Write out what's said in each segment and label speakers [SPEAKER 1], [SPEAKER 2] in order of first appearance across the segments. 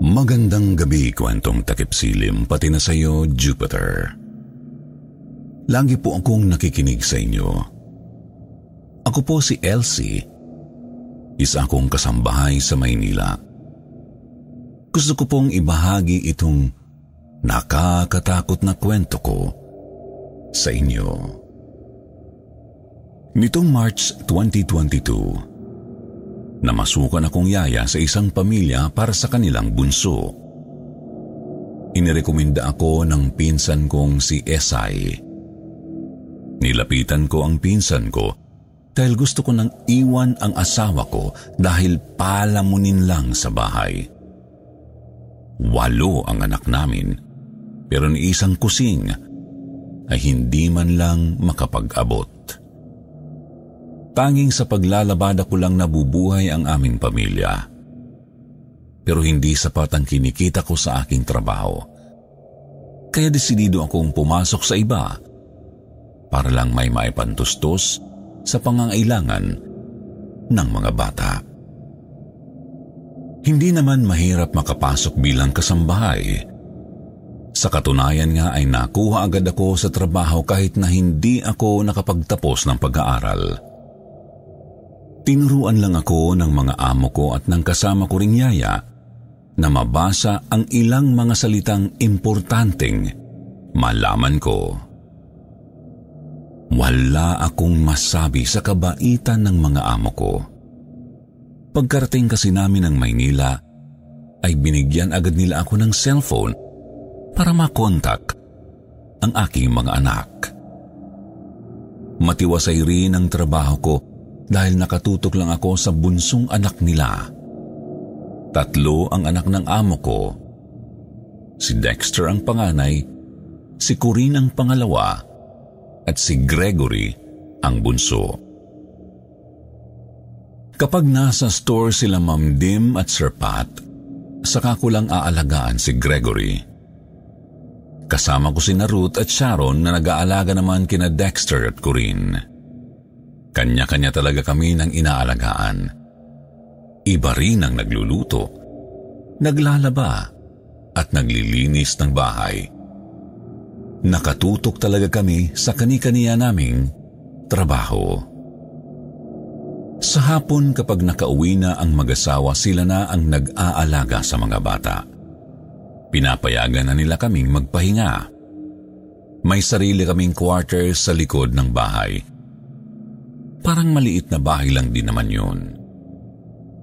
[SPEAKER 1] Magandang gabi, kwentong takip silim, pati na sa iyo, Jupiter. Lagi po akong nakikinig sa inyo. Ako po si Elsie, isa akong kasambahay sa Maynila. Gusto ko pong ibahagi itong nakakatakot na kwento ko sa inyo. Nitong March 2022, namasukan akong yaya sa isang pamilya para sa kanilang bunso. Inirekomenda ako ng pinsan kong si Esay. Nilapitan ko ang pinsan ko dahil gusto ko nang iwan ang asawa ko dahil palamunin lang sa bahay. Walo ang anak namin, pero ni isang kusing ay hindi man lang makapag-abot. Tanging sa paglalabada ko lang nabubuhay ang aming pamilya. Pero hindi sapat ang kinikita ko sa aking trabaho. Kaya desidido akong pumasok sa iba para lang may maipantustos sa pangangailangan ng mga bata. Hindi naman mahirap makapasok bilang kasambahay. Sa katunayan nga ay nakuha agad ako sa trabaho kahit na hindi ako nakapagtapos ng pag-aaral. Tinuruan lang ako ng mga amo ko at ng kasama ko ring yaya na mabasa ang ilang mga salitang importanteng malaman ko. Wala akong masabi sa kabaitan ng mga amo ko. Pagkarating kasi namin ng Maynila, ay binigyan agad nila ako ng cellphone para makontak ang aking mga anak. Matiwasay rin ang trabaho ko dahil nakatutok lang ako sa bunsong anak nila. Tatlo ang anak ng amo ko. Si Dexter ang panganay, si Corinne ang pangalawa, at si Gregory ang bunso. Kapag nasa store sila Ma'am Dim at Sir Pat, saka ko lang aalagaan si Gregory. Kasama ko si Ruth at Sharon na nag-aalaga naman kina Dexter at Corinne. Kanya-kanya talaga kami ng inaalagaan. Iba rin ang nagluluto, naglalaba at naglilinis ng bahay. Nakatutok talaga kami sa kani-kaniya naming trabaho. Sa hapon kapag nakauwi na ang mag-asawa, sila na ang nag-aalaga sa mga bata. Pinapayagan na nila kaming magpahinga. May sarili kaming quarters sa likod ng bahay. Parang maliit na bahay lang din naman yun.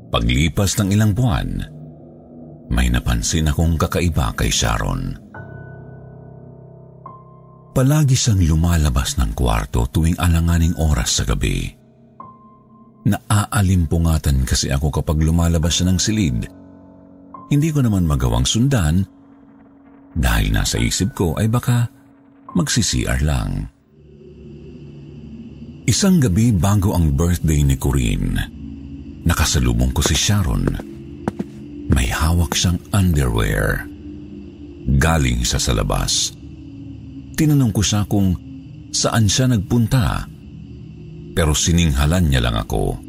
[SPEAKER 1] Paglipas ng ilang buwan, may napansin akong kakaiba kay Sharon. Palagi siyang lumalabas ng kwarto tuwing alanganing oras sa gabi. Naaaalimpungatan kasi ako kapag lumalabas siya ng silid. Hindi ko naman magawang sundan dahil nasa isip ko ay baka magsi-CR lang. Isang gabi bago ang birthday ni Corinne, nakasalubong ko si Sharon. May hawak siyang underwear. Galing siya sa labas. Tinanong ko siya kung saan siya nagpunta. Pero sininghalan niya lang ako.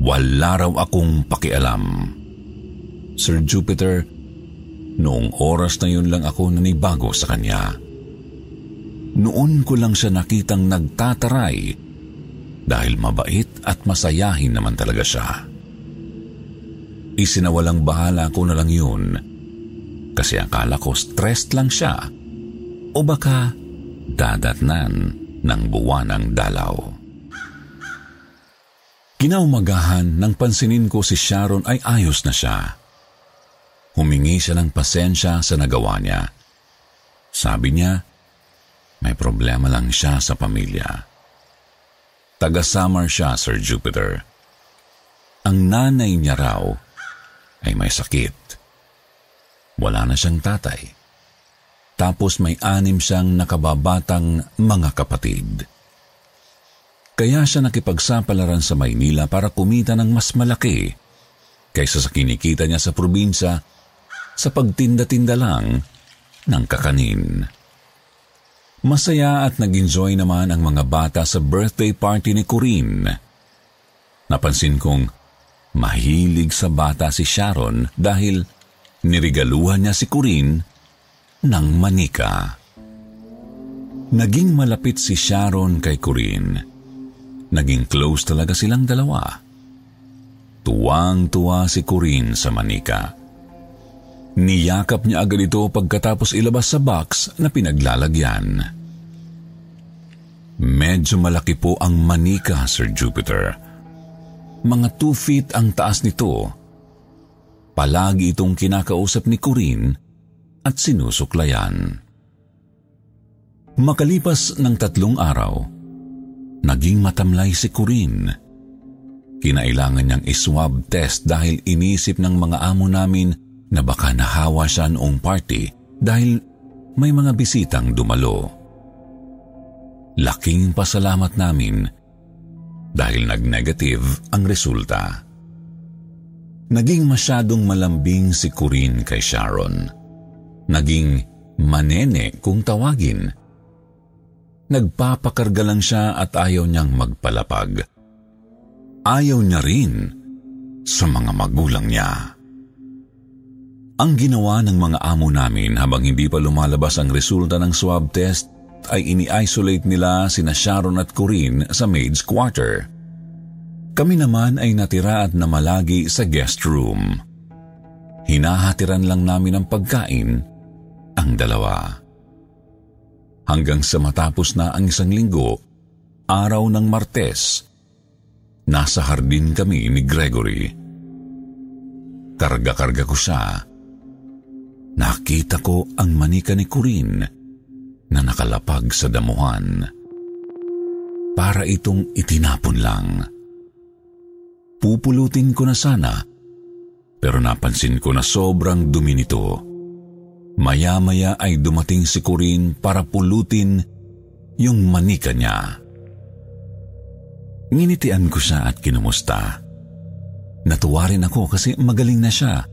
[SPEAKER 1] Wala raw akong pakialam. Sir Jupiter, noong oras na yun lang ako nanibago sa kanya. Noon ko lang siya nakitang nagtataray dahil mabait at masayahin naman talaga siya. Isinawalang bahala ko na lang yun kasi akala ko stressed lang siya o baka dadatnan ng buwanang dalaw. Kinaumagahan nang pansinin ko si Sharon ay ayos na siya. Humingi siya ng pasensya sa nagawa niya. Sabi niya, may problema lang siya sa pamilya. Taga-Samar siya, Sir Jupiter. Ang nanay niya raw ay may sakit. Wala na siyang tatay. Tapos may anim siyang nakababatang mga kapatid. Kaya siya nakipagsapalaran sa Maynila para kumita ng mas malaki kaysa sa kinikita niya sa probinsya sa pagtinda-tinda lang ng kakanin. Masaya at nag-enjoy naman ang mga bata sa birthday party ni Corinne. Napansin kong mahilig sa bata si Sharon dahil nirigaluhan niya si Corinne ng manika. Naging malapit si Sharon kay Corinne Naging close talaga silang dalawa. Tuwang-tuwa si Corinne sa manika. Niyakap niya agad ito pagkatapos ilabas sa box na pinaglalagyan. Medyo malaki po ang manika, Sir Jupiter. Mga two feet ang taas nito. Palagi itong kinakausap ni Corinne at sinusuklayan. Makalipas ng tatlong araw, naging matamlay si Corinne. Kinailangan niyang iswab test dahil inisip ng mga amo namin na baka nahawa siya noong party dahil may mga bisitang dumalo. Laking pasalamat namin dahil nag-negative ang resulta. Naging masyadong malambing si Corinne kay Sharon. Naging manene kung tawagin Nagpapakarga lang siya at ayaw niyang magpalapag. Ayaw niya rin sa mga magulang niya. Ang ginawa ng mga amo namin habang hindi pa lumalabas ang resulta ng swab test ay ini-isolate nila sina Sharon at Corinne sa maid's quarter. Kami naman ay natira at namalagi sa guest room. Hinahatiran lang namin ang pagkain ang dalawa hanggang sa matapos na ang isang linggo, araw ng Martes, nasa hardin kami ni Gregory. Karga-karga ko siya. Nakita ko ang manika ni Corinne na nakalapag sa damuhan. Para itong itinapon lang. Pupulutin ko na sana, pero napansin ko na sobrang dumi nito. Maya-maya ay dumating si Corinne para pulutin yung manika niya. Nginitian ko siya at kinumusta. Natuwa rin ako kasi magaling na siya.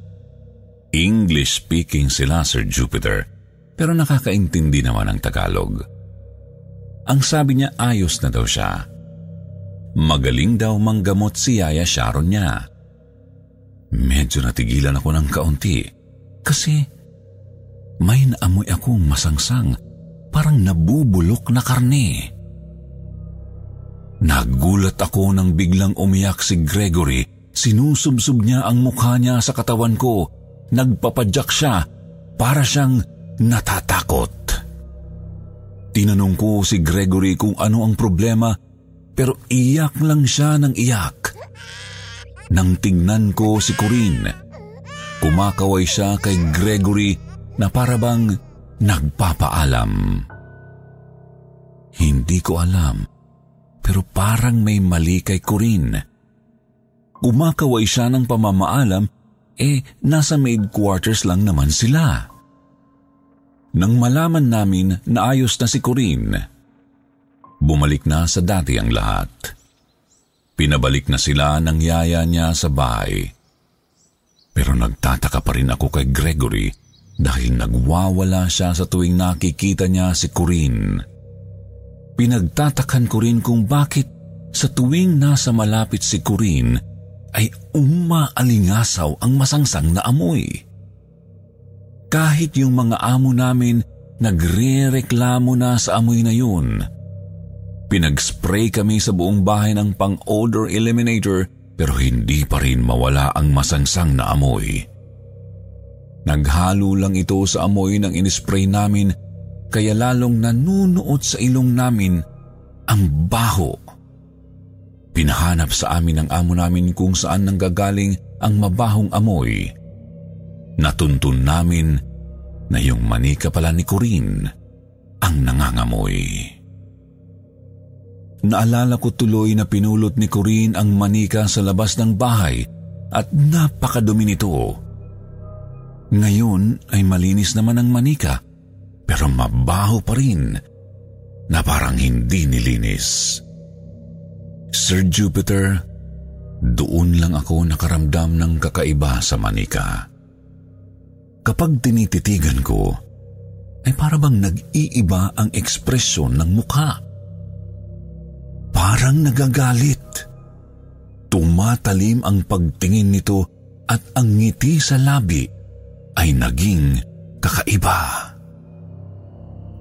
[SPEAKER 1] English speaking sila, Sir Jupiter, pero nakakaintindi naman ang Tagalog. Ang sabi niya ayos na daw siya. Magaling daw manggamot si Yaya Sharon niya. Medyo natigilan ako ng kaunti kasi may naamoy akong masangsang, parang nabubulok na karne. Nagulat ako nang biglang umiyak si Gregory. Sinusubsob niya ang mukha niya sa katawan ko. Nagpapadyak siya para siyang natatakot. Tinanong ko si Gregory kung ano ang problema pero iyak lang siya ng iyak. Nang tingnan ko si Corinne, kumakaway siya kay Gregory na parabang nagpapaalam. Hindi ko alam, pero parang may mali kay Corinne. Kumakaway siya ng pamamaalam, eh nasa maid quarters lang naman sila. Nang malaman namin na ayos na si Corinne, bumalik na sa dati ang lahat. Pinabalik na sila ng yaya niya sa bahay. Pero nagtataka pa rin ako kay Gregory dahil nagwawala siya sa tuwing nakikita niya si Corinne. Pinagtatakan ko rin kung bakit sa tuwing nasa malapit si Corinne ay umaalingasaw ang masangsang na amoy. Kahit yung mga amo namin nagre-reklamo na sa amoy na yun. Pinag-spray kami sa buong bahay ng pang-odor eliminator pero hindi pa rin mawala ang masangsang na amoy. Naghalo lang ito sa amoy ng inispray namin kaya lalong nanunuot sa ilong namin ang baho. Pinahanap sa amin ng amo namin kung saan nanggagaling ang mabahong amoy. Natuntun namin na yung manika pala ni Corinne ang nangangamoy. naalala ko tuloy na pinulot ni Corinne ang manika sa labas ng bahay at napakadumi nito. Ngayon ay malinis naman ang manika pero mabaho pa rin na parang hindi nilinis. Sir Jupiter, doon lang ako nakaramdam ng kakaiba sa manika. Kapag tinititigan ko, ay para bang nag-iiba ang ekspresyon ng mukha. Parang nagagalit. Tumatalim ang pagtingin nito at ang ngiti sa labi ay naging kakaiba.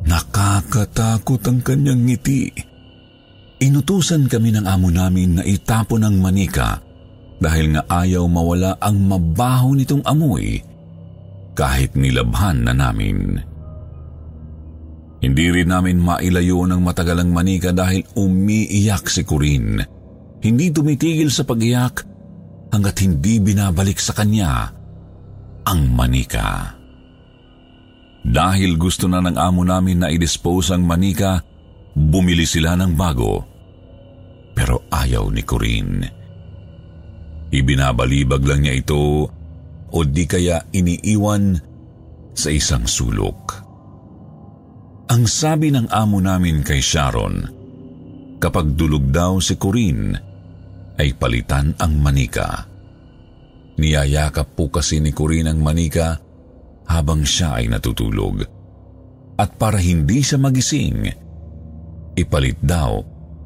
[SPEAKER 1] Nakakatakot ang kanyang ngiti. Inutusan kami ng amo namin na itapon ang manika dahil nga ayaw mawala ang mabaho nitong amoy kahit nilabhan na namin. Hindi rin namin mailayo ng matagalang manika dahil umiiyak si Corinne. Hindi tumitigil sa pag-iyak hanggat hindi binabalik sa kanya ang manika. Dahil gusto na ng amo namin na i-dispose ang manika, bumili sila ng bago. Pero ayaw ni Corinne. Ibinabalibag lang niya ito o di kaya iniiwan sa isang sulok. Ang sabi ng amo namin kay Sharon, kapag dulog daw si Corinne, ay palitan ang manika. Niyayakap po kasi ni Corinne ang manika habang siya ay natutulog. At para hindi siya magising, ipalit daw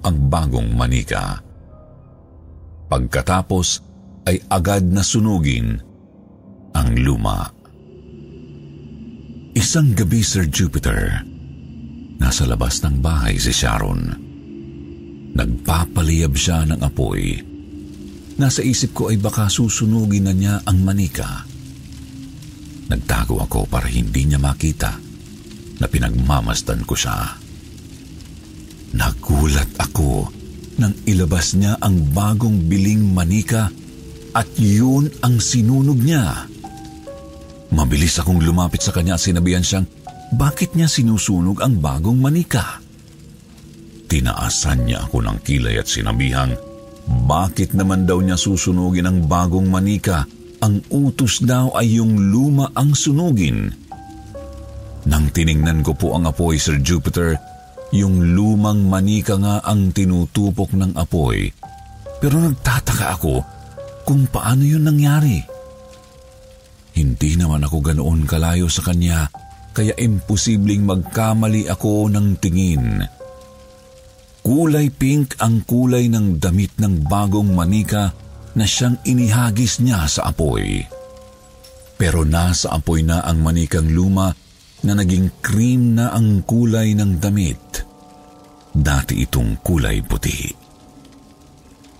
[SPEAKER 1] ang bagong manika. Pagkatapos ay agad na sunugin ang luma. Isang gabi, Sir Jupiter, Nasa labas ng bahay si Sharon. Nagpapaliyab siya ng apoy. Nasa isip ko ay baka susunugin na niya ang manika. Nagtago ako para hindi niya makita na pinagmamasdan ko siya. Nagulat ako nang ilabas niya ang bagong biling manika at yun ang sinunog niya. Mabilis akong lumapit sa kanya at sinabihan siyang bakit niya sinusunog ang bagong manika? Tinaasan niya ako ng kilay at sinabihang, bakit naman daw niya susunugin ang bagong manika? Ang utos daw ay yung luma ang sunugin. Nang tiningnan ko po ang apoy, Sir Jupiter, yung lumang manika nga ang tinutupok ng apoy. Pero nagtataka ako kung paano yun nangyari. Hindi naman ako ganoon kalayo sa kanya kaya imposibleng magkamali ako ng tingin. Kulay pink ang kulay ng damit ng bagong manika na siyang inihagis niya sa apoy. Pero nasa apoy na ang manikang luma na naging cream na ang kulay ng damit. Dati itong kulay puti.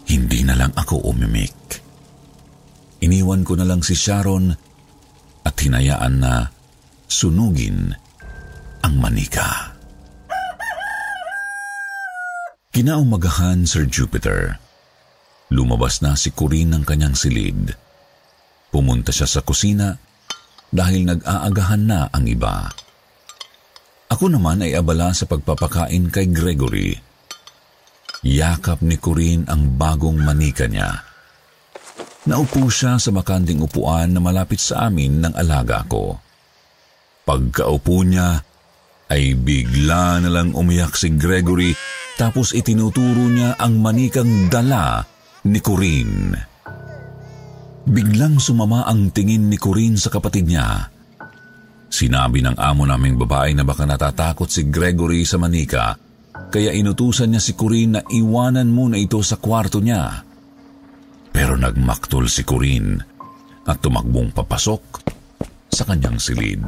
[SPEAKER 1] Hindi na lang ako umimik. Iniwan ko na lang si Sharon at hinayaan na sunugin ang manika. Kinaumagahan, Sir Jupiter. Lumabas na si Corinne ng kanyang silid. Pumunta siya sa kusina dahil nag-aagahan na ang iba. Ako naman ay abala sa pagpapakain kay Gregory. Yakap ni Corinne ang bagong manika niya. Naupo siya sa makanting upuan na malapit sa amin ng alaga ko. Pagkaupo niya, ay bigla na lang umiyak si Gregory tapos itinuturo niya ang manikang dala ni Corinne. Biglang sumama ang tingin ni Corinne sa kapatid niya. Sinabi ng amo naming babae na baka natatakot si Gregory sa manika, kaya inutusan niya si Corinne na iwanan muna ito sa kwarto niya. Pero nagmaktol si Corinne at tumakbong papasok sa kanyang silid.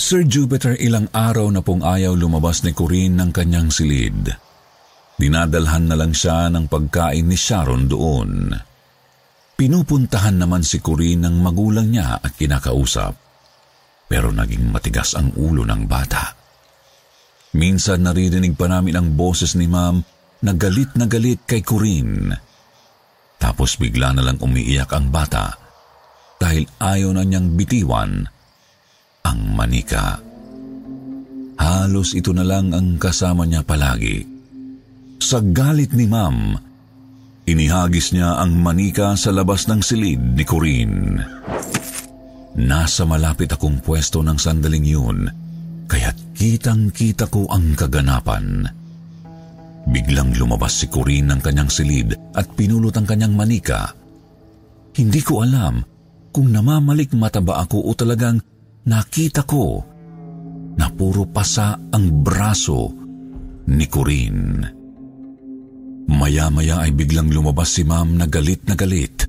[SPEAKER 1] Sir Jupiter ilang araw na pong ayaw lumabas ni Corinne ng kanyang silid. Dinadalhan na lang siya ng pagkain ni Sharon doon. Pinupuntahan naman si Corinne ng magulang niya at kinakausap. Pero naging matigas ang ulo ng bata. Minsan naririnig pa namin ang boses ni ma'am na galit na galit kay Corinne. Tapos bigla na lang umiiyak ang bata dahil ayaw na niyang bitiwan ang manika. Halos ito na lang ang kasama niya palagi. Sa galit ni ma'am, inihagis niya ang manika sa labas ng silid ni Corinne. Nasa malapit akong pwesto ng sandaling yun, kaya't kitang-kita ko ang kaganapan. Biglang lumabas si Corinne ng kanyang silid at pinulot ang kanyang manika. Hindi ko alam kung namamalik mata ba ako o talagang nakita ko na puro pasa ang braso ni Corinne. Maya-maya ay biglang lumabas si ma'am na galit na galit.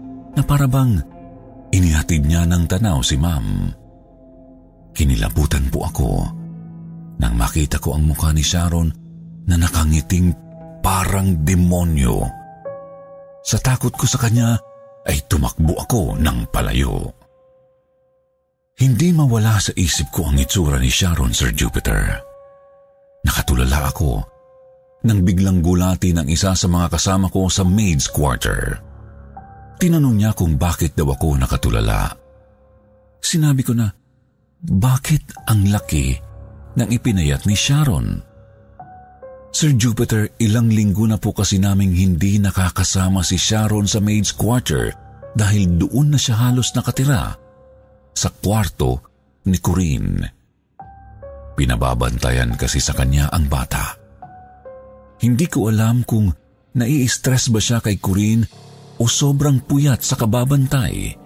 [SPEAKER 1] na parabang inihatid niya ng tanaw si ma'am. Kinilabutan po ako nang makita ko ang mukha ni Sharon na nakangiting parang demonyo. Sa takot ko sa kanya ay tumakbo ako ng palayo. Hindi mawala sa isip ko ang itsura ni Sharon, Sir Jupiter. Nakatulala ako nang biglang gulati ng isa sa mga kasama ko sa maid's quarter. Tinanong niya kung bakit daw ako nakatulala. Sinabi ko na, bakit ang laki ng ipinayat ni Sharon? Sir Jupiter, ilang linggo na po kasi naming hindi nakakasama si Sharon sa maid's quarter dahil doon na siya halos nakatira sa kwarto ni Corinne. Pinababantayan kasi sa kanya ang bata. Hindi ko alam kung nai-stress ba siya kay Corinne o sobrang puyat sa kababantay,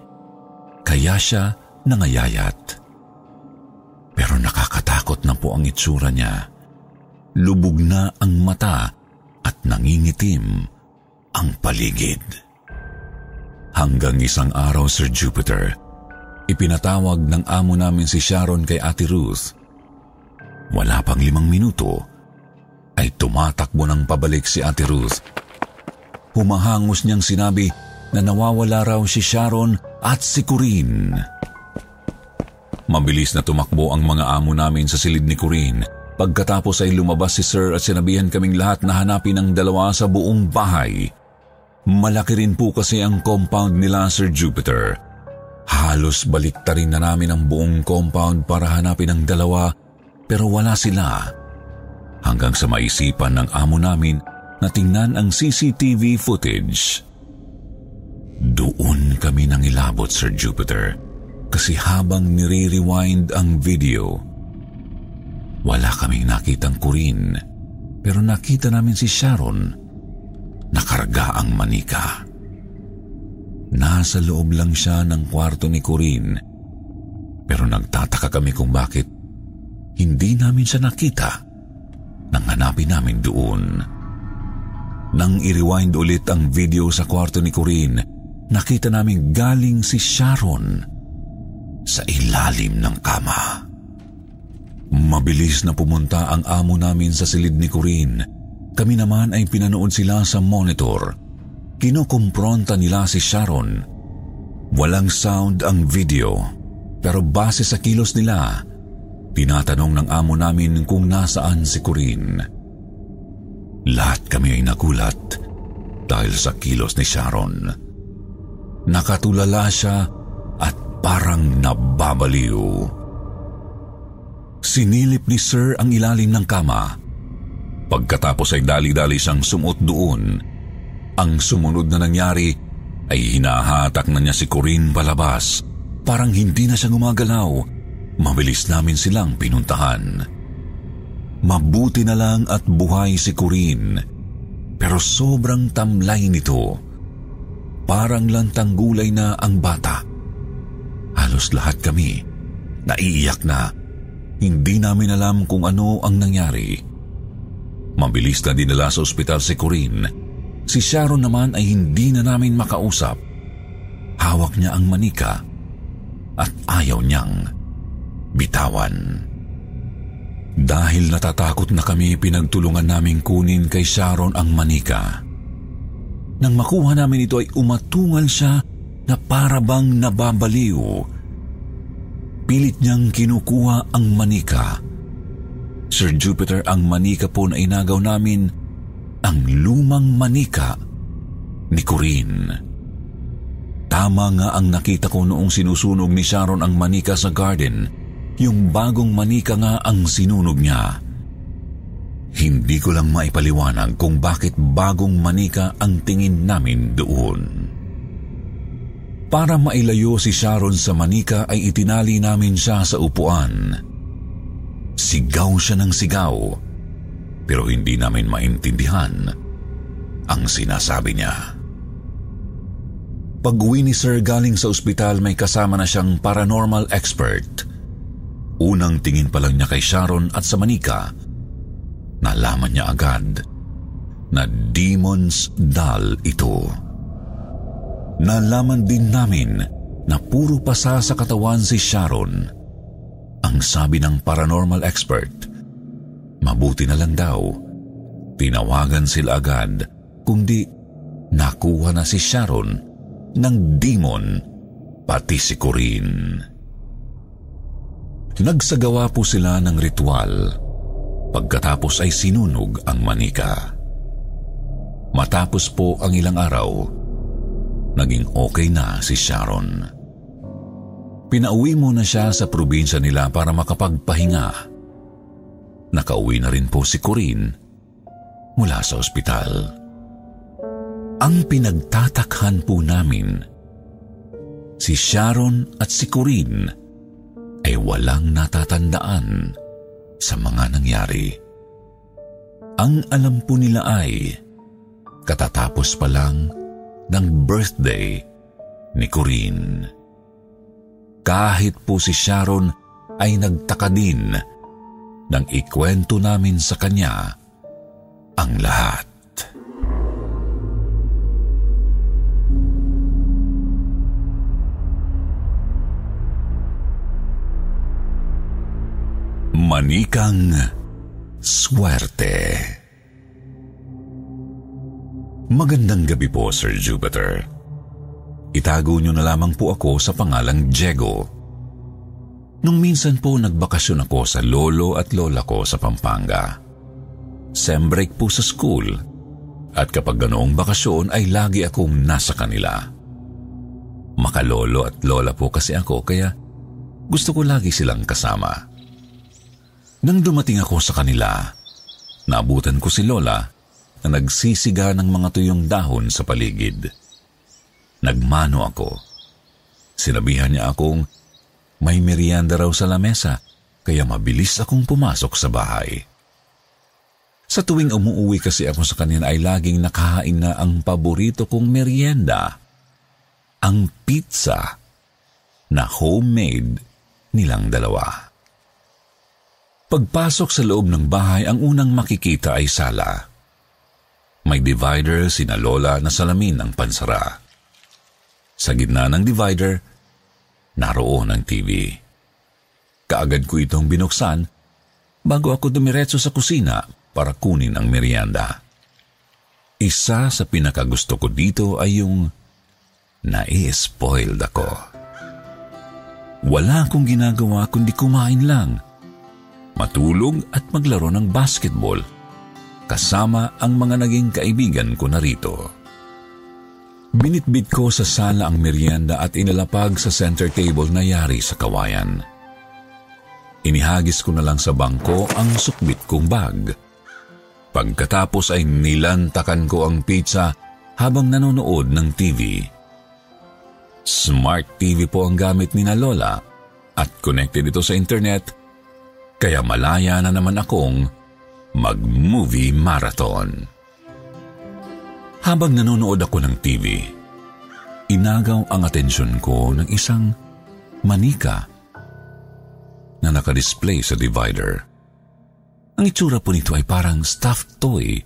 [SPEAKER 1] kaya siya nangayayat. Pero nakakatakot na po ang itsura niya. Lubog na ang mata at nangingitim ang paligid. Hanggang isang araw, Sir Jupiter, ipinatawag ng amo namin si Sharon kay Ate Ruth. Wala pang limang minuto, ay tumatakbo ng pabalik si Ate Ruth humahangos niyang sinabi na nawawala raw si Sharon at si Corinne. Mabilis na tumakbo ang mga amo namin sa silid ni Corinne. Pagkatapos ay lumabas si Sir at sinabihan kaming lahat na hanapin ang dalawa sa buong bahay. Malaki rin po kasi ang compound nila Sir Jupiter. Halos baliktarin na namin ang buong compound para hanapin ang dalawa pero wala sila. Hanggang sa maisipan ng amo namin na tingnan ang CCTV footage. Doon kami nang ilabot, Sir Jupiter, kasi habang nire-rewind ang video, wala kaming nakitang kurin, pero nakita namin si Sharon nakarga ang manika. Nasa loob lang siya ng kwarto ni Corinne, pero nagtataka kami kung bakit hindi namin siya nakita nang hanapin namin doon. Nang i-rewind ulit ang video sa kwarto ni Corinne, nakita namin galing si Sharon sa ilalim ng kama. Mabilis na pumunta ang amo namin sa silid ni Corinne. Kami naman ay pinanood sila sa monitor. Kinukumpronta nila si Sharon. Walang sound ang video, pero base sa kilos nila, tinatanong ng amo namin kung nasaan si Corinne. Lahat kami ay nagulat dahil sa kilos ni Sharon. Nakatulala siya at parang nababaliw. Sinilip ni Sir ang ilalim ng kama. Pagkatapos ay dali-dali siyang sumuot doon. Ang sumunod na nangyari ay hinahatak na niya si Corinne palabas. Parang hindi na siya gumagalaw. Mabilis namin silang pinuntahan. Mabuti na lang at buhay si Corinne. Pero sobrang tamlay nito. Parang lantang gulay na ang bata. Halos lahat kami naiiyak na. Hindi namin alam kung ano ang nangyari. Mabilis na dinala sa ospital si Corinne Si Sharon naman ay hindi na namin makausap. Hawak niya ang manika at ayaw niyang bitawan. Dahil natatakot na kami, pinagtulungan naming kunin kay Sharon ang manika. Nang makuha namin ito ay umatungal siya na parabang nababaliw. Pilit niyang kinukuha ang manika. Sir Jupiter, ang manika po na inagaw namin ang lumang manika ni Corinne. Tama nga ang nakita ko noong sinusunog ni Sharon ang manika sa garden. Yung bagong manika nga ang sinunog niya. Hindi ko lang maipaliwanag kung bakit bagong manika ang tingin namin doon. Para mailayo si Sharon sa manika ay itinali namin siya sa upuan. Sigaw siya ng sigaw pero hindi namin maintindihan ang sinasabi niya. Pag-uwi ni Sir galing sa ospital may kasama na siyang paranormal expert. Unang tingin pa lang niya kay Sharon at sa manika, nalaman niya agad na demon's doll ito. Nalaman din namin na puro pasa sa katawan si Sharon. Ang sabi ng paranormal expert, Mabuti na lang daw. Tinawagan sila agad, kundi nakuha na si Sharon ng demon, pati si Corinne. Nagsagawa po sila ng ritual. Pagkatapos ay sinunog ang manika. Matapos po ang ilang araw, naging okay na si Sharon. Pinauwi mo na siya sa probinsya nila para makapagpahinga nakauwi na rin po si Corinne mula sa ospital. Ang pinagtatakhan po namin, si Sharon at si Corinne ay walang natatandaan sa mga nangyari. Ang alam po nila ay katatapos pa lang ng birthday ni Corinne. Kahit po si Sharon ay nagtaka din nang ikwento namin sa kanya ang lahat. Manikang Swerte Magandang gabi po, Sir Jupiter. Itago niyo na lamang po ako sa pangalang Diego. Nung minsan po nagbakasyon ako sa lolo at lola ko sa Pampanga. Sem break po sa school at kapag ganoong bakasyon ay lagi akong nasa kanila. Makalolo at lola po kasi ako kaya gusto ko lagi silang kasama. Nang dumating ako sa kanila, naabutan ko si lola na nagsisiga ng mga tuyong dahon sa paligid. Nagmano ako. Sinabihan niya akong may merienda raw sa lamesa, kaya mabilis akong pumasok sa bahay. Sa tuwing umuwi kasi ako sa kanila ay laging nakahain na ang paborito kong merienda, ang pizza na homemade nilang dalawa. Pagpasok sa loob ng bahay, ang unang makikita ay sala. May divider sina Lola na salamin ang pansara. Sa gitna ng divider, naroon ang TV. Kaagad ko itong binuksan bago ako dumiretso sa kusina para kunin ang merienda. Isa sa pinakagusto ko dito ay yung nai-spoiled ako. Wala akong ginagawa kundi kumain lang. Matulog at maglaro ng basketball kasama ang mga naging kaibigan ko na rito. Binitbit ko sa sala ang merienda at inalapag sa center table na yari sa kawayan. Inihagis ko na lang sa bangko ang sukbit kong bag. Pagkatapos ay nilantakan ko ang pizza habang nanonood ng TV. Smart TV po ang gamit ni na Lola at connected ito sa internet kaya malaya na naman akong mag-movie marathon. Habang nanonood ako ng TV, inagaw ang atensyon ko ng isang manika na nakadisplay sa divider. Ang itsura po nito ay parang stuffed toy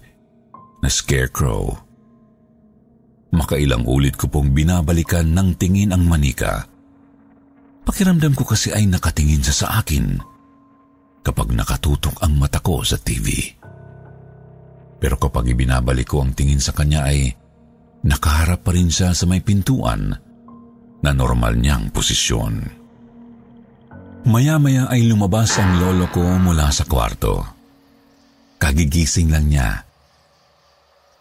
[SPEAKER 1] na scarecrow. Makailang ulit ko pong binabalikan ng tingin ang manika. Pakiramdam ko kasi ay nakatingin siya sa akin kapag nakatutok ang mata ko sa TV. Pero kapag ibinabalik ko ang tingin sa kanya ay nakaharap pa rin siya sa may pintuan na normal niyang posisyon. Maya-maya ay lumabas ang lolo ko mula sa kwarto. Kagigising lang niya.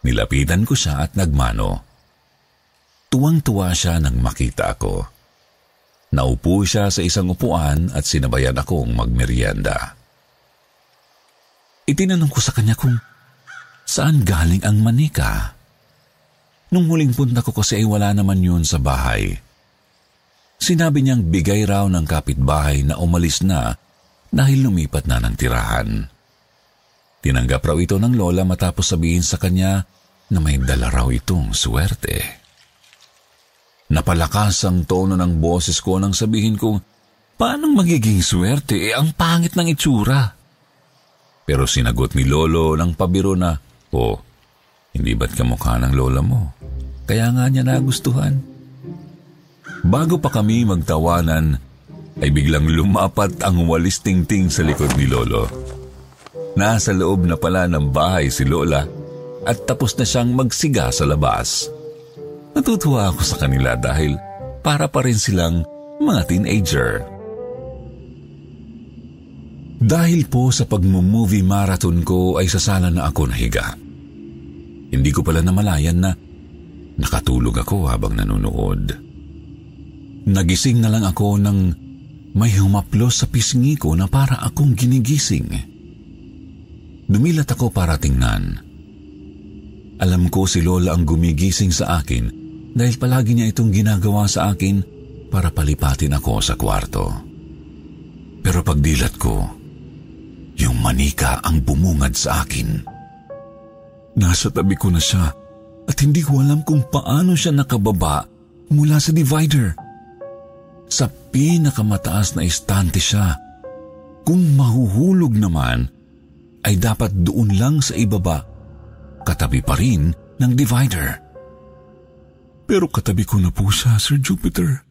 [SPEAKER 1] Nilapitan ko siya at nagmano. Tuwang-tuwa siya nang makita ako. Naupo siya sa isang upuan at sinabayan akong magmerienda. Itinanong ko sa kanya kung Saan galing ang manika? Nung huling punta ko kasi ay wala naman yun sa bahay. Sinabi niyang bigay raw ng kapitbahay na umalis na dahil lumipat na ng tirahan. Tinanggap raw ito ng lola matapos sabihin sa kanya na may dala raw itong swerte. Napalakas ang tono ng boses ko nang sabihin kong, paanong magiging swerte? Eh, ang pangit ng itsura. Pero sinagot ni Lolo ng pabiro na, o, hindi ba't kamukha ng lola mo? Kaya nga niya nagustuhan. Bago pa kami magtawanan, ay biglang lumapat ang walis tingting sa likod ni Lolo. Nasa loob na pala ng bahay si Lola at tapos na siyang magsiga sa labas. Natutuwa ako sa kanila dahil para pa rin silang mga teenager. Dahil po sa pag-movie marathon ko ay sasala na ako nahiga. Hindi ko pala namalayan na nakatulog ako habang nanonood. Nagising na lang ako nang may humaplos sa pisngi ko na para akong ginigising. Dumilat ako para tingnan. Alam ko si Lola ang gumigising sa akin dahil palagi niya itong ginagawa sa akin para palipatin ako sa kwarto. Pero pagdilat ko, yung manika ang bumungad sa akin. Nasa tabi ko na siya at hindi ko alam kung paano siya nakababa mula sa divider. Sa pinakamataas na istante siya. Kung mahuhulog naman, ay dapat doon lang sa ibaba, katabi pa rin ng divider. Pero katabi ko na po siya, Sir Jupiter.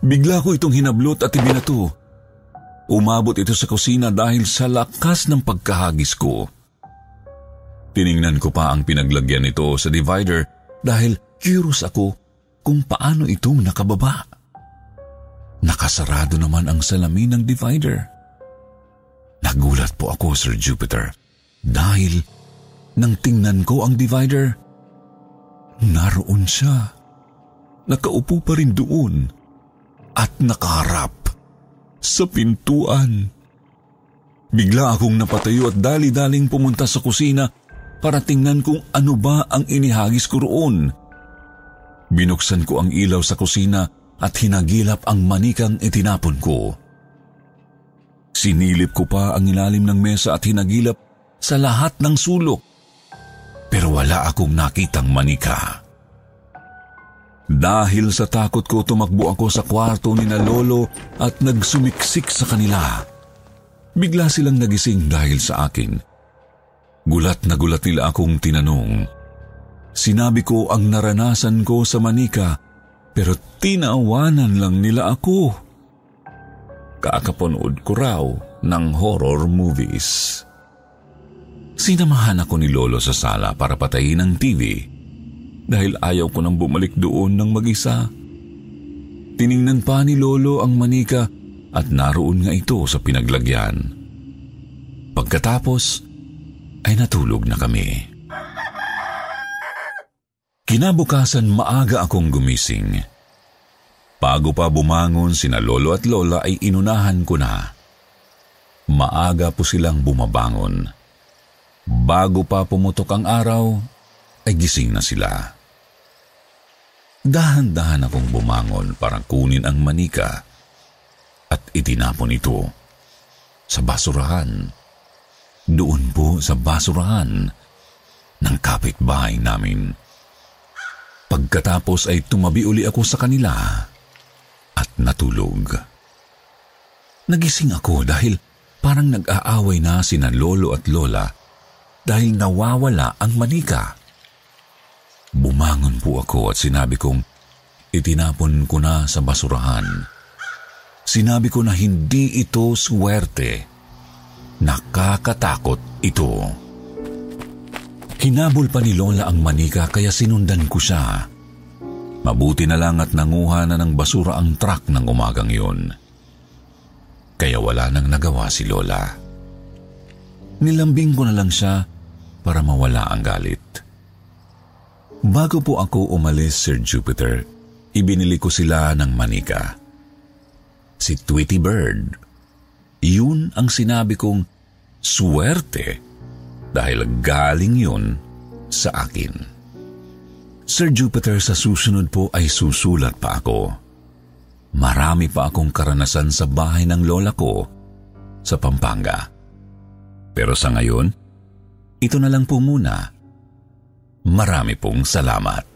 [SPEAKER 1] Bigla ko itong hinablot at ibinato. Umabot ito sa kusina dahil sa lakas ng pagkahagis ko. Tiningnan ko pa ang pinaglagyan nito sa divider dahil curious ako kung paano itong nakababa. Nakasarado naman ang salamin ng divider. Nagulat po ako, Sir Jupiter, dahil nang tingnan ko ang divider, naroon siya. Nakaupo pa rin doon at nakaharap sa pintuan. Bigla akong napatayo at dali-daling pumunta sa kusina para tingnan kung ano ba ang inihagis ko roon. Binuksan ko ang ilaw sa kusina at hinagilap ang manikang itinapon ko. Sinilip ko pa ang ilalim ng mesa at hinagilap sa lahat ng sulok. Pero wala akong nakitang manika. Dahil sa takot ko, tumakbo ako sa kwarto ni na Lolo at nagsumiksik sa kanila. Bigla silang nagising dahil sa akin. Gulat na gulat nila akong tinanong. Sinabi ko ang naranasan ko sa Manika, pero tinawanan lang nila ako. Kakapanood ko raw ng horror movies. Sinamahan ako ni Lolo sa sala para patayin ang TV dahil ayaw ko nang bumalik doon ng mag-isa. Tiningnan pa ni Lolo ang manika at naroon nga ito sa pinaglagyan. Pagkatapos, ay natulog na kami. Kinabukasan maaga akong gumising. Bago pa bumangon sina lolo at lola ay inunahan ko na. Maaga po silang bumabangon. Bago pa pumutok ang araw, ay gising na sila. Dahan-dahan akong bumangon para kunin ang manika at itinapon ito sa basurahan. Doon po sa basurahan ng kapitbahay namin. Pagkatapos ay tumabi uli ako sa kanila at natulog. Nagising ako dahil parang nag-aaway na sina lolo at lola dahil nawawala ang manika. Bumangon po ako at sinabi kong itinapon ko na sa basurahan. Sinabi ko na hindi ito swerte. Nakakatakot ito. Hinabol pa ni Lola ang manika kaya sinundan ko siya. Mabuti na lang at nanguha na ng basura ang truck ng umagang yun. Kaya wala nang nagawa si Lola. Nilambing ko na lang siya para mawala ang galit. Bago po ako umalis, Sir Jupiter, ibinili ko sila ng manika. Si Tweety Bird. Yun ang sinabi kong swerte dahil galing yun sa akin. Sir Jupiter, sa susunod po ay susulat pa ako. Marami pa akong karanasan sa bahay ng lola ko sa Pampanga. Pero sa ngayon, ito na lang po muna. Marami pong salamat.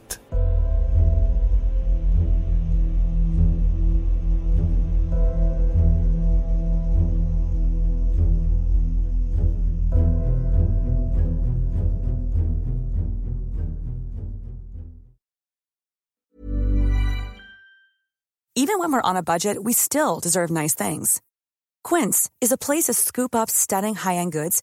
[SPEAKER 2] Even when we're on a budget, we still deserve nice things. Quince is a place to scoop up stunning high-end goods